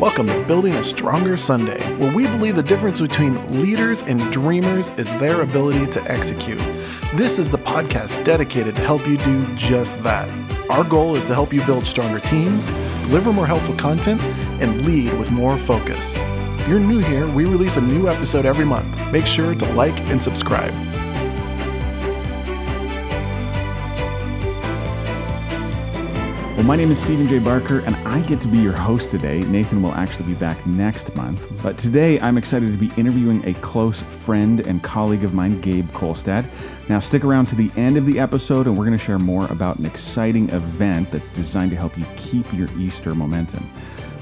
Welcome to Building a Stronger Sunday, where we believe the difference between leaders and dreamers is their ability to execute. This is the podcast dedicated to help you do just that. Our goal is to help you build stronger teams, deliver more helpful content, and lead with more focus. If you're new here, we release a new episode every month. Make sure to like and subscribe. Well, my name is Steven J. Barker, and I get to be your host today. Nathan will actually be back next month. But today, I'm excited to be interviewing a close friend and colleague of mine, Gabe Kolstad. Now, stick around to the end of the episode, and we're going to share more about an exciting event that's designed to help you keep your Easter momentum.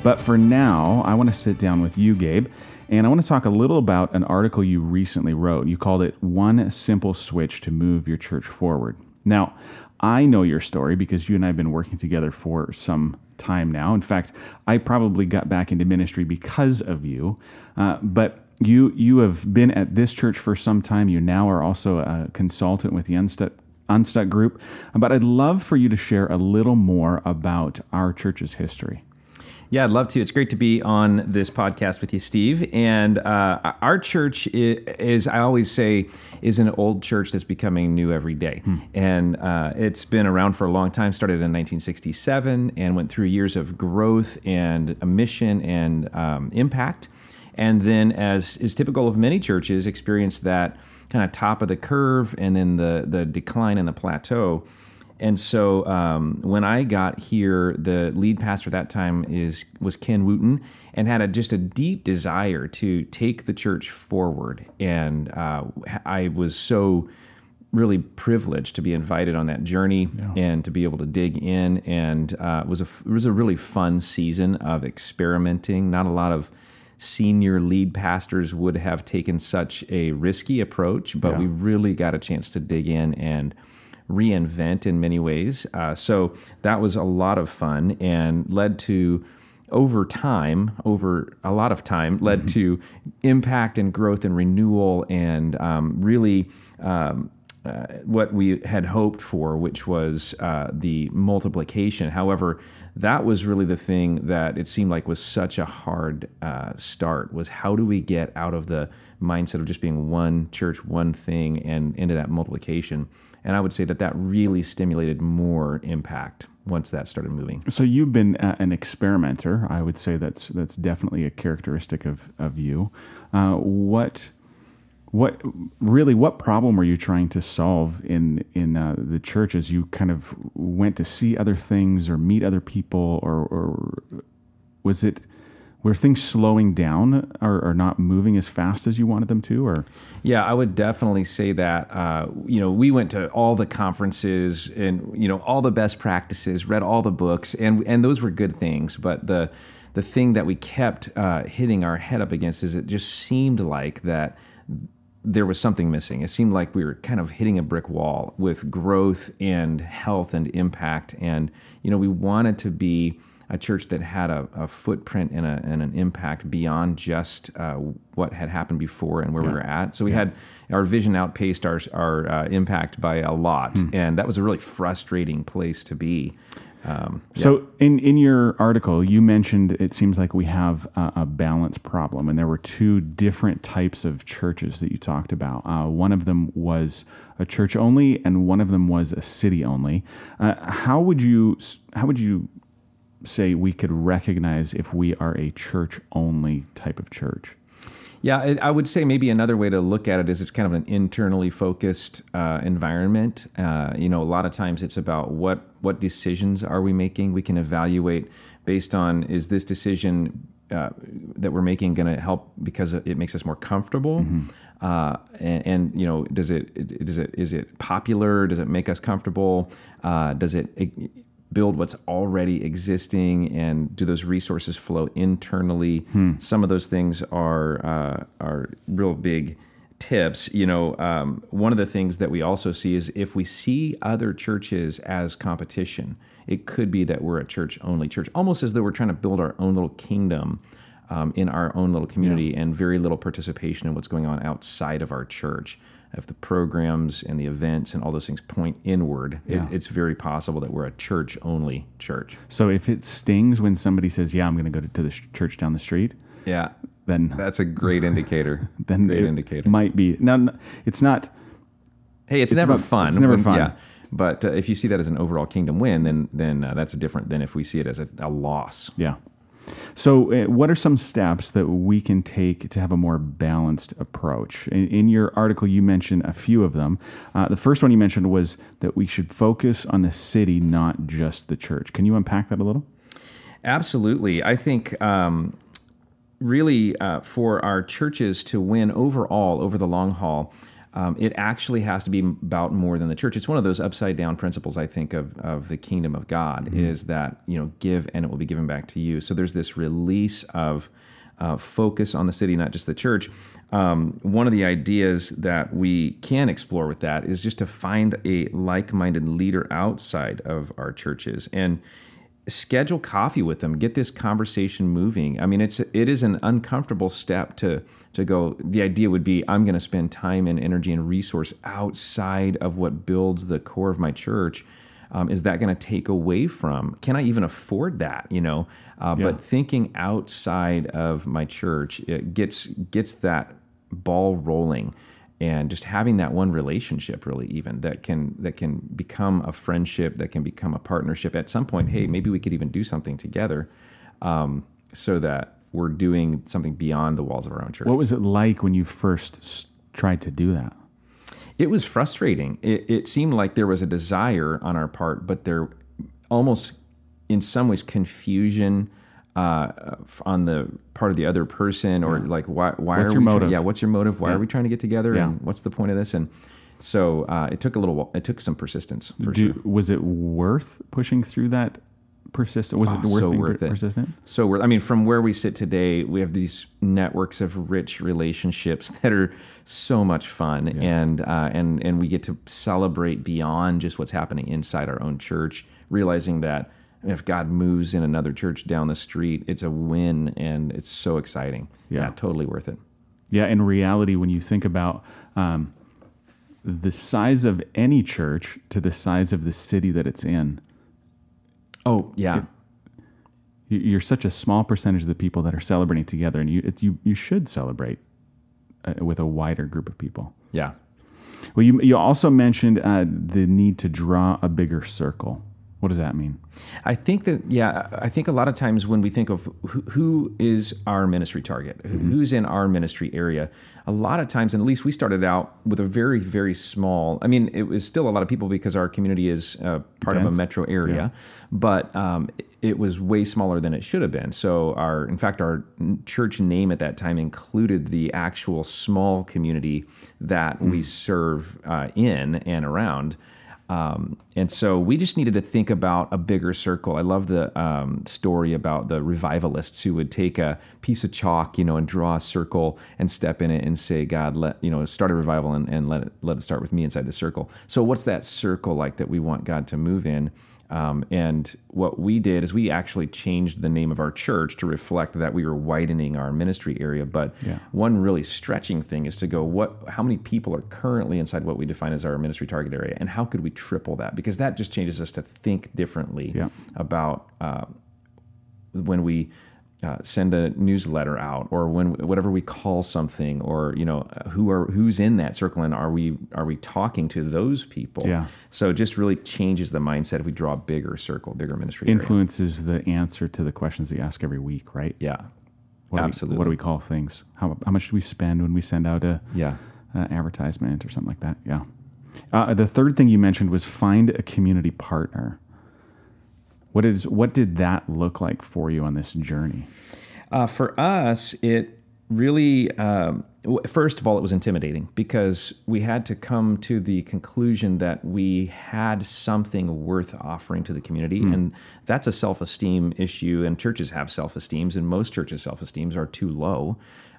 But for now, I want to sit down with you, Gabe, and I want to talk a little about an article you recently wrote. You called it One Simple Switch to Move Your Church Forward. Now, I know your story because you and I have been working together for some time now. In fact, I probably got back into ministry because of you. Uh, but you you have been at this church for some time. You now are also a consultant with the Unstuck, Unstuck Group. But I'd love for you to share a little more about our church's history. Yeah, I'd love to. It's great to be on this podcast with you, Steve. And uh, our church is, I always say, is an old church that's becoming new every day. Hmm. And uh, it's been around for a long time, started in 1967 and went through years of growth and a mission and um, impact. And then, as is typical of many churches, experienced that kind of top of the curve and then the, the decline and the plateau. And so um, when I got here, the lead pastor at that time is was Ken Wooten, and had a, just a deep desire to take the church forward. And uh, I was so really privileged to be invited on that journey yeah. and to be able to dig in. And uh, it was a it was a really fun season of experimenting. Not a lot of senior lead pastors would have taken such a risky approach, but yeah. we really got a chance to dig in and reinvent in many ways. Uh, so that was a lot of fun and led to over time, over a lot of time, led mm-hmm. to impact and growth and renewal and um, really um, uh, what we had hoped for, which was uh, the multiplication. However, that was really the thing that it seemed like was such a hard uh, start was how do we get out of the mindset of just being one church, one thing, and into that multiplication. And I would say that that really stimulated more impact once that started moving. So you've been an experimenter. I would say that's that's definitely a characteristic of of you. Uh, what what really what problem were you trying to solve in in uh, the church as you kind of went to see other things or meet other people or, or was it were things slowing down or, or, not moving as fast as you wanted them to or yeah i would definitely say that uh, you know we went to all the conferences and you know all the best practices read all the books and and those were good things but the the thing that we kept uh, hitting our head up against is it just seemed like that there was something missing. It seemed like we were kind of hitting a brick wall with growth and health and impact. And, you know, we wanted to be a church that had a, a footprint and, a, and, an impact beyond just uh, what had happened before and where yeah. we were at. So we yeah. had our vision outpaced our, our uh, impact by a lot. Hmm. And that was a really frustrating place to be. Um, yeah. So, in, in your article, you mentioned it seems like we have a, a, balance problem, and there were two different types of churches that you talked about. Uh, one of them was a church only, and one of them was a city only. Uh, how would you how would you say we could recognize if we are a church only type of church? Yeah, I would say maybe another way to look at it is it's kind of an internally focused uh, environment. Uh, you know, a lot of times it's about what what decisions are we making. We can evaluate based on is this decision uh, that we're making going to help because it makes us more comfortable. Mm-hmm. Uh, and, and, you know, does it, does it is it popular? Does it make us comfortable? Uh, does it, it build what's already existing and do those resources flow internally hmm. some of those things are uh, are real big tips you know um, one of the things that we also see is if we see other churches as competition it could be that we're a church only church almost as though we're trying to build our own little kingdom um, in our own little community yeah. and very little participation in what's going on outside of our church if the programs and the events and all those things point inward, Yeah. it, it's very possible that we're a church only church. So if it stings when somebody says, "Yeah, I'm going to go to, the sh- church down the street," Yeah, then that's a great indicator. then great it indicator. might be. Now, it's not. Hey, it's, It's never about- fun. it's never when- fun. Yeah, but uh, if you see that as an overall kingdom win, then then uh, that's different than if we see it as a, a loss. Yeah. So, uh, what are some steps that we can take to have a more balanced approach? In, in your article, you mentioned a few of them. Uh, the first one you mentioned was that we should focus on the city, not just the church. Can you unpack that a little? Absolutely, I think. Um, really, uh, for our churches to win overall over the long haul, um, it actually has to be about more than the church. It's one of those upside down principles I think of of the kingdom of God is that you know give and it will be given back to you. So there's this release of uh, focus on the city, not just the church. Um, one of the ideas that we can explore with that is just to find a like minded leader outside of our churches and schedule coffee with them get this conversation moving. I mean it's it is an uncomfortable step to to go the idea would be i'm going to spend time and energy and resource outside of what builds the core of my church. Um, is that going to take away from can i even afford that you know? Uh, Yeah. but thinking outside of my church it gets gets that ball rolling and just having that one relationship really even that can that can become a friendship that can become a partnership. At some point hey maybe we could even do something together um, so that we're doing something beyond the walls of our own church. What was it like when you first tried to do that? it was frustrating. It, it seemed like there was a desire on our part but there almost in some ways confusion uh, on the part of the other person or like why why What's are your we trying- motive? yeah what's your motive why Yeah. are we trying to get together Yeah. and what's the point of this and so uh, it took a little while- it took some persistence for Do, sure Was it worth pushing through that persistent? Was it Oh, worth so being worth per- it. persistent? So we're, I mean, from where we sit today, we have these networks of rich relationships that are so much fun, and uh, and and we get to celebrate beyond just what's happening inside our own church, realizing that if God moves in another church down the street, it's a win, and it's so exciting. Yeah. totally worth it. Yeah, in reality, when you think about um, the size of any church to the size of the city that it's in, Oh yeah, you- you're such a small percentage of the people that are celebrating together, and you it, you you should celebrate uh, with a wider group of people. yeah. Well, you you also mentioned uh, the need to draw a bigger circle. What does that mean? I think that yeah, I think a lot of times when we think of who, who is our ministry target, who- who's in our ministry area, a lot of times, and at least we started out with a very very small. I mean, it was still a lot of people because our community is uh, part of a metro area, but um, it was way smaller than it should have been. So our, in fact, our church name at that time included the actual small community that we serve uh, in and around. Um, and so we just needed to think about a bigger circle. I love the um, story about the revivalists who would take a piece of chalk, you know, and draw a circle and step in it and say, God, let, you know, start a revival and, and let it, let it start with me inside the circle. So what's that circle like that we want God to move in? Um, and what we did is we actually changed the name of our church to reflect that we were widening our ministry area. But Yeah. one really stretching thing is to go, what? How many people are currently inside what we define as our ministry target area, and how could we triple that? Because that just changes us to think differently Yeah. about uh, when we. Uh, send a newsletter out, or when whatever we call something, or you know who are who's in that circle, and are we are we talking to those people? Yeah. So it just really changes the mindset if we draw a bigger circle, bigger ministry. area. Influences the answer to the questions they ask every week, right? Yeah. What do we- Absolutely. what do we call things? How, how much do we spend when we send out a Yeah. uh, advertisement or something like that? Yeah. Uh, the third thing you mentioned was find a community partner. What is what did that look like for you on this journey? Uh, for us, it really, um, first of all, it was intimidating because we had to come to the conclusion that we had something worth offering to the community. And that's a self esteem issue. And churches have self esteems, and most churches' self esteems are too low.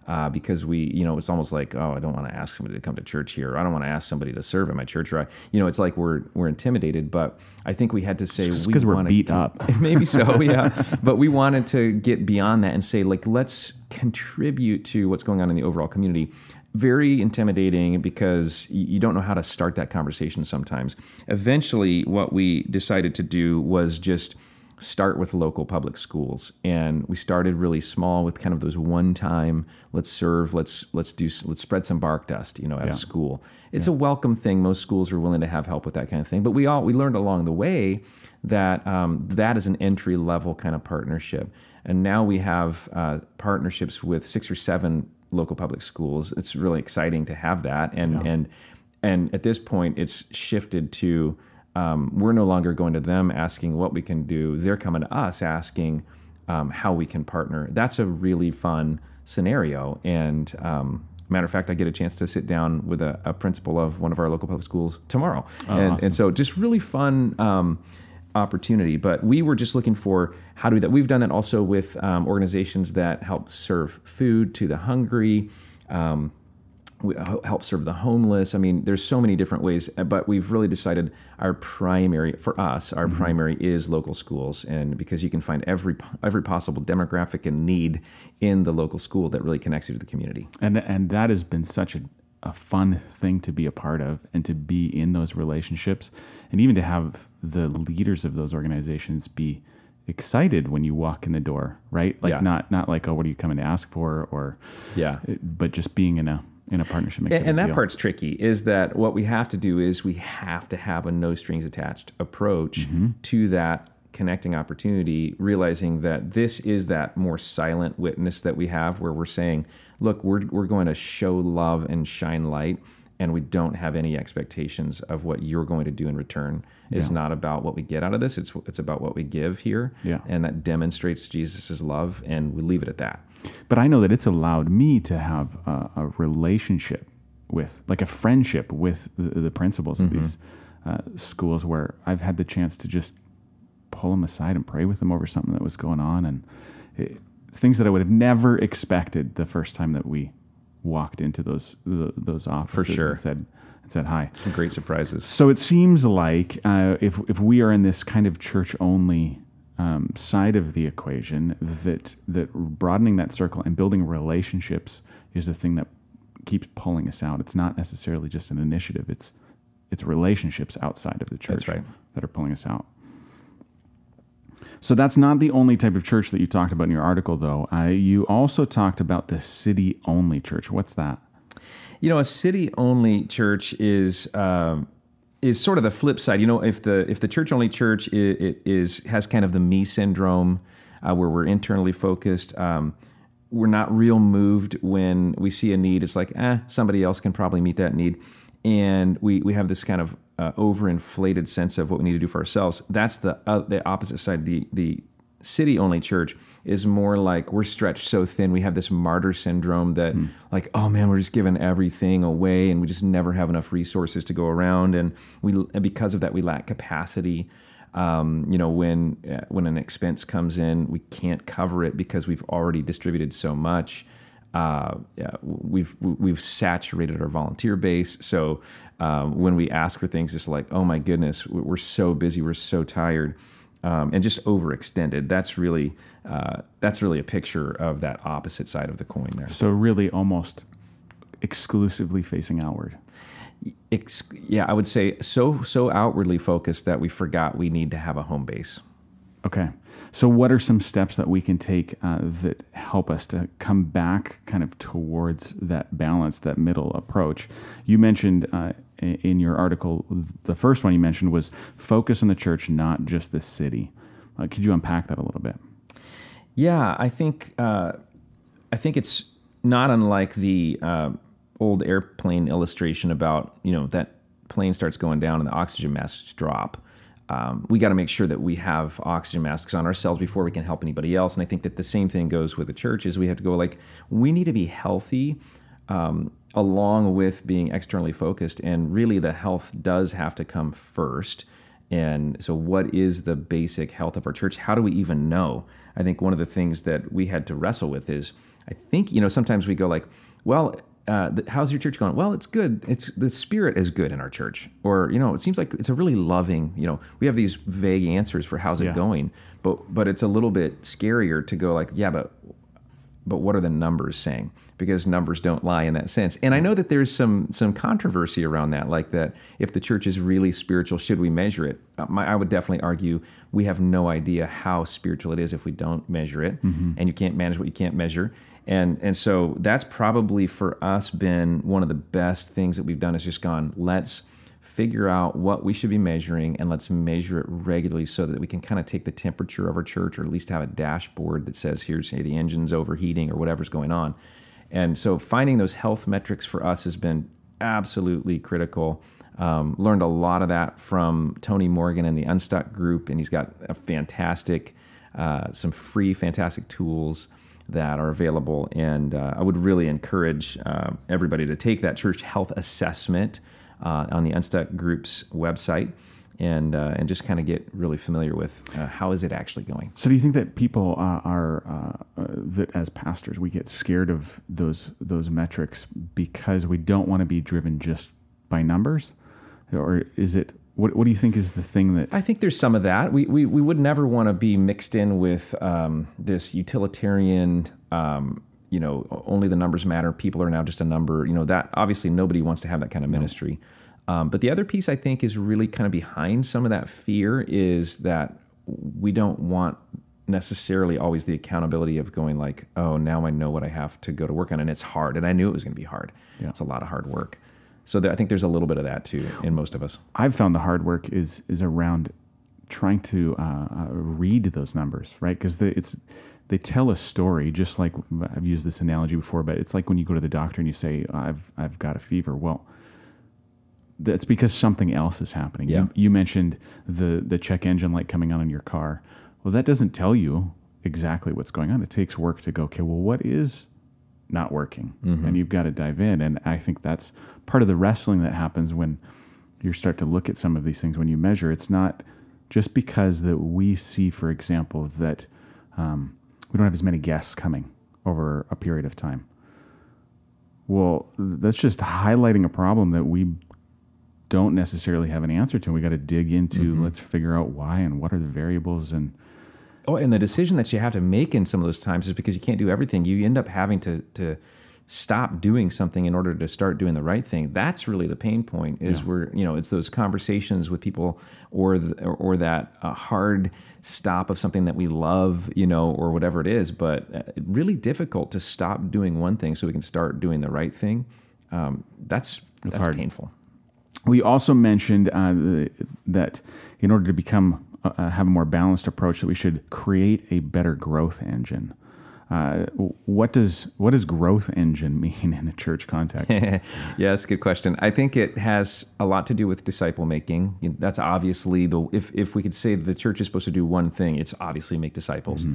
Uh, because we, you know, it's almost like, oh, I don't want to ask somebody to come to church here. I don't want to ask somebody to serve at my church. Or, I, you know, it's like we're we're intimidated. But I think we had to say Just we 'cause we're wanna beat up. Maybe so, yeah. but we wanted to get beyond that and say, like, let's contribute to what's going on in the overall community very intimidating because you don't know how to start that conversation sometimes. Eventually, what we decided to do was just start with local public schools. And we started really small with kind of those one time let's serve let's let's do let's spread some bark dust you know at a school. It's a welcome thing. Most schools are willing to have help with that kind of thing. But we all we learned along the way that um, that is an entry level kind of partnership. And now we have uh, partnerships with six or seven local public schools. It's really exciting to have that. And and and at this point it's shifted to um, we're no longer going to them asking what we can do. They're coming to us asking um, how we can partner. That's a really fun scenario. And um, matter of fact, I get a chance to sit down with a, a principal of one of our local public schools tomorrow. and, and so just really fun um, opportunity. But we were just looking for how do that. We've done that also with um, organizations that help serve food to the hungry. Um, we uh, help serve the homeless. I mean, there's so many different ways, uh, but we've really decided our primary for us, our mm-hmm. primary is local schools, and because you can find every every possible demographic and need in the local school that really connects you to the community. and and that has been such a, a fun thing to be a part of and to be in those relationships and even to have the leaders of those organizations be excited when you walk in the door right like Yeah. not not like oh what are you coming to ask for or Yeah. but just being in a in a partnership And, and that deal. part's tricky is that what we have to do is we have to have a no strings attached approach mm-hmm. to that connecting opportunity, realizing that this is that more silent witness that we have where we're saying, look, we're, we're going to show love and shine light. And we don't have any expectations of what you're going to do in return. It's not about what we get out of this. It's it's about what we give here, Yeah. and that demonstrates Jesus' love. And we leave it at that. But I know that it's allowed me to have a, a relationship with, like a friendship with the, the principals of these uh, schools where I've had the chance to just pull them aside and pray with them over something that was going on and it, things that I would have never expected the first time that we walked into those the, those offices sure. and said and said hi. Some great surprises. So it seems like uh, if if we are in this kind of church only um, side of the equation, that that broadening that circle and building relationships is the thing that keeps pulling us out. It's not necessarily just an initiative. It's it's relationships outside of the church right. that are pulling us out. So that's not the only type of church that you talked about in your article, though. Uh, you also talked about the city only church. What's that? You know, a city only church is um, is sort of the flip side. You know, if the if the church only church is, has kind of the me syndrome, uh, where we're internally focused. Um, we're not real moved when we see a need. It's like, eh, somebody else can probably meet that need, and we we have this kind of uh, overinflated sense of what we need to do for ourselves. That's the uh, the opposite side. The the city only church is more like we're stretched so thin. We have this martyr syndrome that like oh man we're just giving everything away and we just never have enough resources to go around. And we and because of that we lack capacity. Um, you know when uh, when an expense comes in we can't cover it because we've already distributed so much. Uh, yeah, we've we've saturated our volunteer base. So um, when we ask for things, it's like, oh my goodness, we're so busy, we're so tired, um, and just overextended. That's really uh, that's really a picture of that opposite side of the coin there. So really, almost exclusively facing outward. Ex- yeah, I would say so so outwardly focused that we forgot we need to have a home base. Okay. So, what are some steps that we can take uh, that help us to come back kind of towards that balance, that middle approach? You mentioned uh, in your article, the first one you mentioned was focus on the church, not just the city. Uh, could you unpack that a little bit? Yeah, I think uh, I think it's not unlike the uh, old airplane illustration about you know that plane starts going down and the oxygen masks drop. Um, we got to make sure that we have oxygen masks on ourselves before we can help anybody else. And I think that the same thing goes with the church. Is we have to go like we need to be healthy. Um, along with being externally focused, and really the health does have to come first. And so, what is the basic health of our church? How do we even know? I think one of the things that we had to wrestle with is I think, you know, sometimes we go like, well, uh, how's your church going? Well, it's good. It's the spirit is good in our church. Or, you know, it seems like it's a really loving, you know, we have these vague answers for how's Yeah. it going, but, but it's a little bit scarier to go like, yeah, but but what are the numbers saying? Because numbers don't lie in that sense. And I know that there's some some controversy around that, like that if the church is really spiritual, should we measure it? Uh, I would definitely argue we have no idea how spiritual it is if we don't measure it, Mm-hmm. and you can't manage what you can't measure. And and so that's probably for us been one of the best things that we've done is just gone, let's figure out what we should be measuring and let's measure it regularly so that we can kind of take the temperature of our church or at least have a dashboard that says here's hey, the engine's overheating or whatever's going on. And so finding those health metrics for us has been absolutely critical. Um, learned a lot of that from Tony Morgan and the Unstuck group, and he's got a fantastic, uh, some free, fantastic tools that are available. And uh, I would really encourage uh, everybody to take that church health assessment uh, on the Unstuck Group's website and uh, and just kind of get really familiar with uh, how is it actually going. So do you think that people uh, are uh, uh, that as pastors we get scared of those those metrics because we don't want to be driven just by numbers, or is it? What, what do you think is the thing that? I think there's some of that. We we, we would never want to be mixed in with um, this utilitarian. Um, you know, only the numbers matter. People are now just a number. You know that obviously nobody wants to have that kind of ministry. Um, but the other piece I think is really kind of behind some of that fear is that we don't want necessarily always the accountability of going like, oh, now I know what I have to go to work on, and it's hard, and I knew it was going to be hard. Yeah. It's a lot of hard work. So there, I think there's a little bit of that too in most of us. I've found the hard work is is around trying to uh, uh, read those numbers, right? Because it's they tell a story. Just like I've used this analogy before, but it's like when you go to the doctor and you say, "I've I've got a fever." Well, that's because something else is happening. Yeah. You, you mentioned the the check engine light coming on in your car. Well, that doesn't tell you exactly what's going on. It takes work to go. Okay, well, what is not working? And you've got to dive in. And I think that's part of the wrestling that happens when you start to look at some of these things when you measure. It's not just because that we see, for example, that um, we don't have as many guests coming over a period of time. Well, that's just highlighting a problem that we don't necessarily have an answer to. We got to dig into. Mm-hmm. Let's figure out why and what are the variables and Oh, and the decision that you have to make in some of those times is because you can't do everything. You end up having to to stop doing something in order to start doing the right thing. That's really the pain point. Is where you know it's those conversations with people, or the, or, or that uh, hard stop of something that we love, you know, or whatever it is. But uh, really difficult to stop doing one thing so we can start doing the right thing. Um, that's that's hard. painful. We also mentioned uh, the, that in order to become uh, have a more balanced approach, that we should create a better growth engine. Uh, what does what does growth engine mean in a church context? yeah, that's a good question. I think it has a lot to do with disciple making. That's obviously the if if we could say the church is supposed to do one thing, it's obviously make disciples.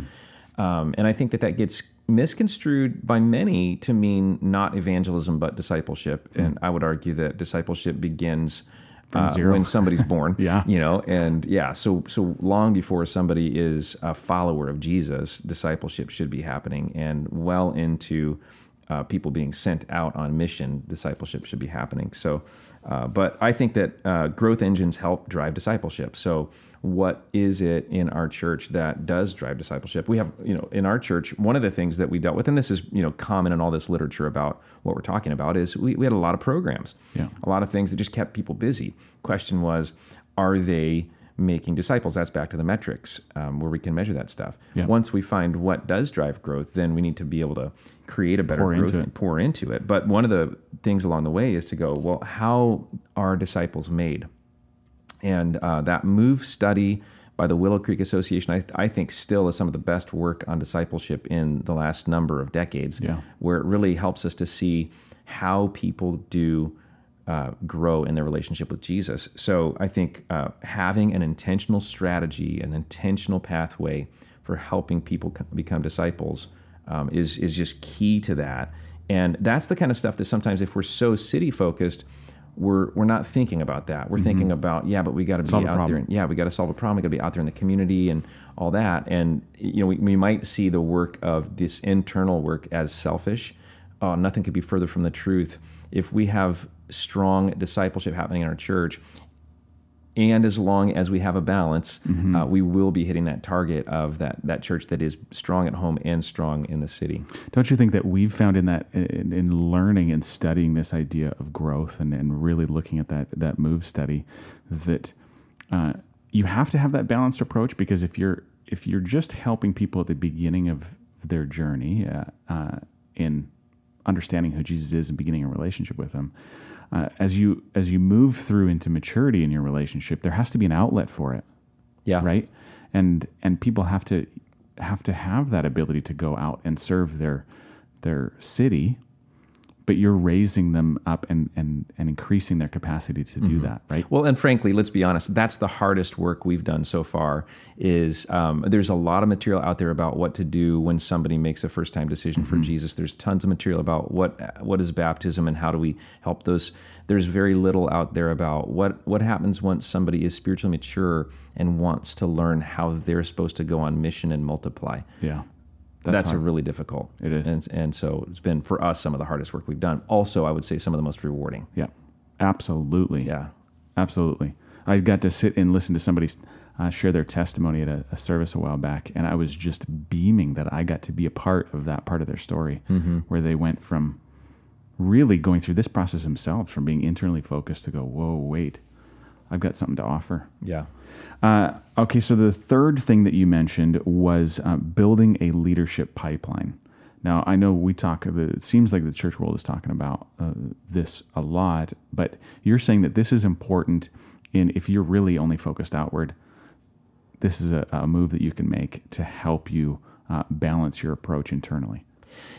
Um, and I think that that gets misconstrued by many to mean not evangelism but discipleship. And I would argue that discipleship begins uh, when somebody's born. Yeah. you know, and yeah, so so long before somebody is a follower of Jesus, discipleship should be happening, and well into uh, people being sent out on mission, discipleship should be happening. So, uh, but I think that uh, growth engines help drive discipleship. So, what is it in our church that does drive discipleship? We have, you know, in our church, one of the things that we dealt with, and this is, you know, common in all this literature about what we're talking about, is we, we had a lot of programs, Yeah. a lot of things that just kept people busy. Question was, are they making disciples? That's back to the metrics um, where we can measure that stuff. Yeah. Once we find what does drive growth, then we need to be able to create a better Pour growth and pour into it. But one of the things along the way is to go, well, how are disciples made? And uh, that move study by the Willow Creek Association, I, I think, still is some of the best work on discipleship in the last number of decades, Yeah. where it really helps us to see how people do uh, grow in their relationship with Jesus. So I think uh, having an intentional strategy, an intentional pathway for helping people co- become disciples um, is is just key to that. And that's the kind of stuff that sometimes, if we're so city focused, we're we're not thinking about that. We're thinking about yeah, but we got to be out there. And, yeah, we got to solve a problem. We got to be out there in the community and all that. And you know, we, we might see the work of this internal work as selfish. Oh, nothing could be further from the truth. If we have strong discipleship happening in our church, and as long as we have a balance, uh, we will be hitting that target of that that church that is strong at home and strong in the city. Don't you think that we've found in that in, in learning and studying this idea of growth and, and really looking at that that move study that uh, you have to have that balanced approach? Because if you're if you're just helping people at the beginning of their journey uh, uh, in understanding who Jesus is and beginning a relationship with Him, uh, as you as you move through into maturity in your relationship, there has to be an outlet for it. Yeah, right? And and people have to have to have that ability to go out and serve their their city but you're raising them up and and and increasing their capacity to do that right Well, and frankly, let's be honest. That's the hardest work we've done so far. Is um, there's a lot of material out there about what to do when somebody makes a first time decision for Jesus. There's tons of material about what what is baptism and how do we help those. There's very little out there about what what happens once somebody is spiritually mature and wants to learn how they're supposed to go on mission and multiply. yeah That's, a hard. really difficult. It is. and, and so it's been for us some of the hardest work we've done. Also, I would say some of the most rewarding. yeah absolutely Yeah. absolutely i got to sit and listen to somebody uh, share their testimony at a, a service a while back and i was just beaming that i got to be a part of that part of their story where they went from really going through this process themselves from being internally focused to go whoa wait i've got something to offer Yeah. Uh, okay, so the third thing that you mentioned was uh, building a leadership pipeline. Now, I know we talk, it seems like the church world is talking about uh, this a lot, but you're saying that this is important in if you're really only focused outward, this is a, a move that you can make to help you uh, balance your approach internally.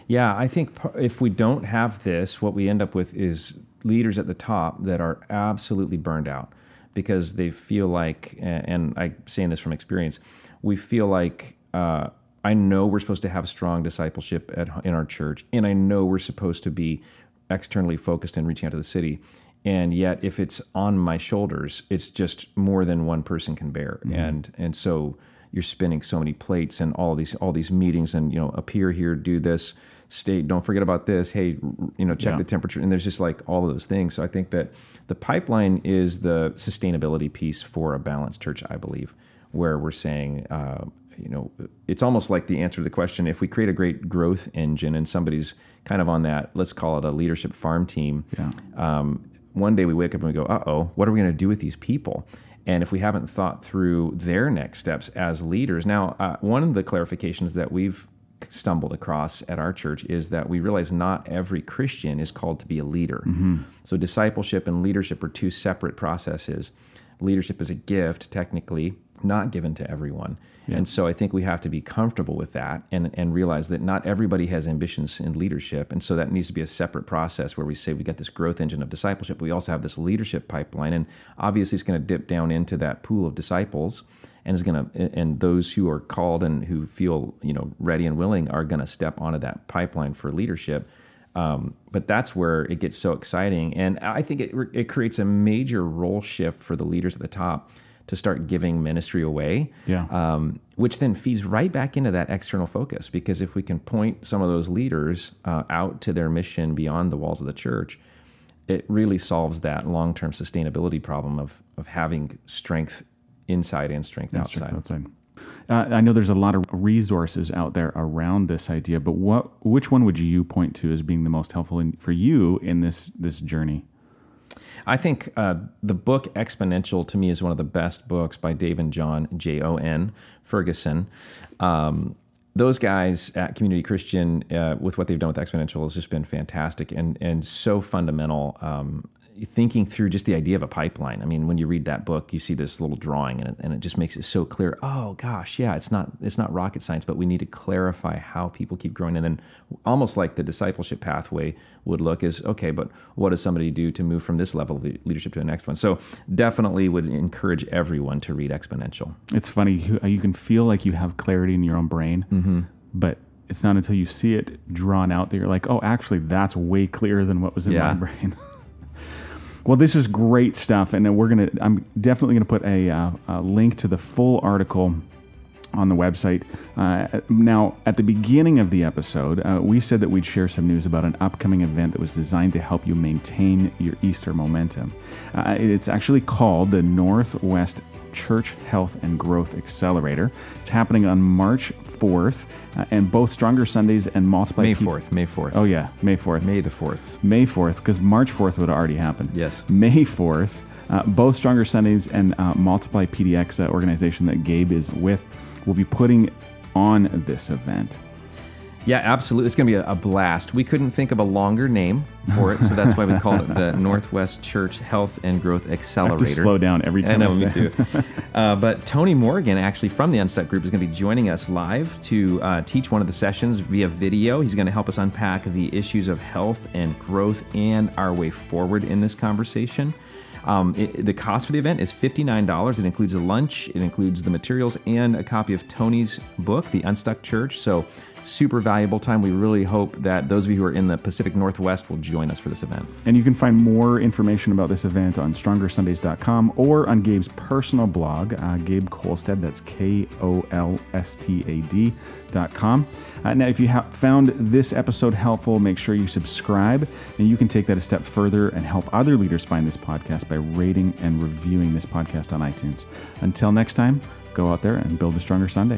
Yeah, I think if we don't have this, what we end up with is leaders at the top that are absolutely burned out because they feel like, and I'm saying this from experience, we feel like uh, I know we're supposed to have strong discipleship at, in our church, and I know we're supposed to be externally focused and reaching out to the city. And yet, if it's on my shoulders, it's just more than one person can bear, and and so you're spinning so many plates and all these all these meetings and you know appear here do this state don't forget about this hey you know check Yeah. the temperature and there's just like all of those things so i think that the pipeline is the sustainability piece for a balanced church i believe where we're saying uh, you know it's almost like the answer to the question if we create a great growth engine and somebody's kind of on that let's call it a leadership farm team Yeah. um, one day we wake up and we go, uh oh, what are we going to do with these people? And if we haven't thought through their next steps as leaders, now, uh, one of the clarifications that we've stumbled across at our church is that we realize not every Christian is called to be a leader. Mm-hmm. So, discipleship and leadership are two separate processes. Leadership is a gift, technically, not given to everyone. And so I think we have to be comfortable with that and, and realize that not everybody has ambitions in leadership. And so that needs to be a separate process where we say we got this growth engine of discipleship. But we also have this leadership pipeline. And obviously, it's going to dip down into that pool of disciples and is going to and those who are called and who feel you know ready and willing are going to step onto that pipeline for leadership. Um, but that's where it gets so exciting. And i think it, it creates a major role shift for the leaders at the top to start giving ministry away Yeah. um, which then feeds right back into that external focus. Because if we can point some of those leaders uh, out to their mission beyond the walls of the church it really solves that long-term sustainability problem of of having strength inside and strength Strength outside. outside. Uh, I know there's a lot of resources out there around this idea, but what which one would you point to as being the most helpful in, for you in this this journey? I think uh, the book Exponential to me is one of the best books by Dave and John J O N Ferguson. Um, those guys at Community Christian, uh, with what they've done with Exponential, has just been fantastic and and so fundamental. Um, thinking through just the idea of a pipeline. I mean, when you read that book, you see this little drawing, and it, and it just makes it so clear. Oh gosh, yeah, it's not it's not rocket science, but we need to clarify how people keep growing, and then almost like the discipleship pathway would look is okay, but what does somebody do to move from this level of leadership to the next one? So definitely would encourage everyone to read Exponential. It's funny you, you can feel like you have clarity in your own brain, mm-hmm. but it's not until you see it drawn out that you're like, oh, actually, that's way clearer than what was in Yeah. my brain. well, this is great stuff, and we're gonna. I'm definitely gonna put a, uh, a link to the full article on the website. Uh, now, at the beginning of the episode, uh, we said that we'd share some news about an upcoming event that was designed to help you maintain your Easter momentum. Uh, it's actually called the Northwest Church Health and Growth Accelerator. It's happening on March 4th, uh, and both Stronger Sundays and Multiply. May Pe- 4th. May 4th. Oh, yeah, May 4th. May the 4th. May 4th, because March 4th would have already happened. Yes. May 4th, uh, both Stronger Sundays and uh, Multiply PDX uh, organization that Gabe is with will be putting on this event. Yeah, absolutely. It's going to be a, a blast. We couldn't think of a longer name for it, so that's why we called it the Northwest Church Health and Growth I Accelerator. to slow down every I time. know, say me too. uh, but Tony Morgan, actually from the Unstuck Group, is going to be joining us live to uh, teach one of the sessions via video. He's going to help us unpack the issues of health and growth and our way forward in this conversation. Um, it, the cost for the event is $59. It includes a lunch, it includes the materials, and a copy of Tony's book, The Unstuck Church. So, super valuable time. We really hope that those of you who are in the Pacific Northwest will join us for this event. And you can find more information about this event on strongersundays.com or on Gabe's personal blog, uh, Gabe Kolstad. That's K O L S T A D.com. Uh, now, if you have found this episode helpful, make sure you subscribe, and you can take that a step further and help other leaders find this podcast by rating and reviewing this podcast on iTunes. Until next time, go out there and build a stronger Sunday.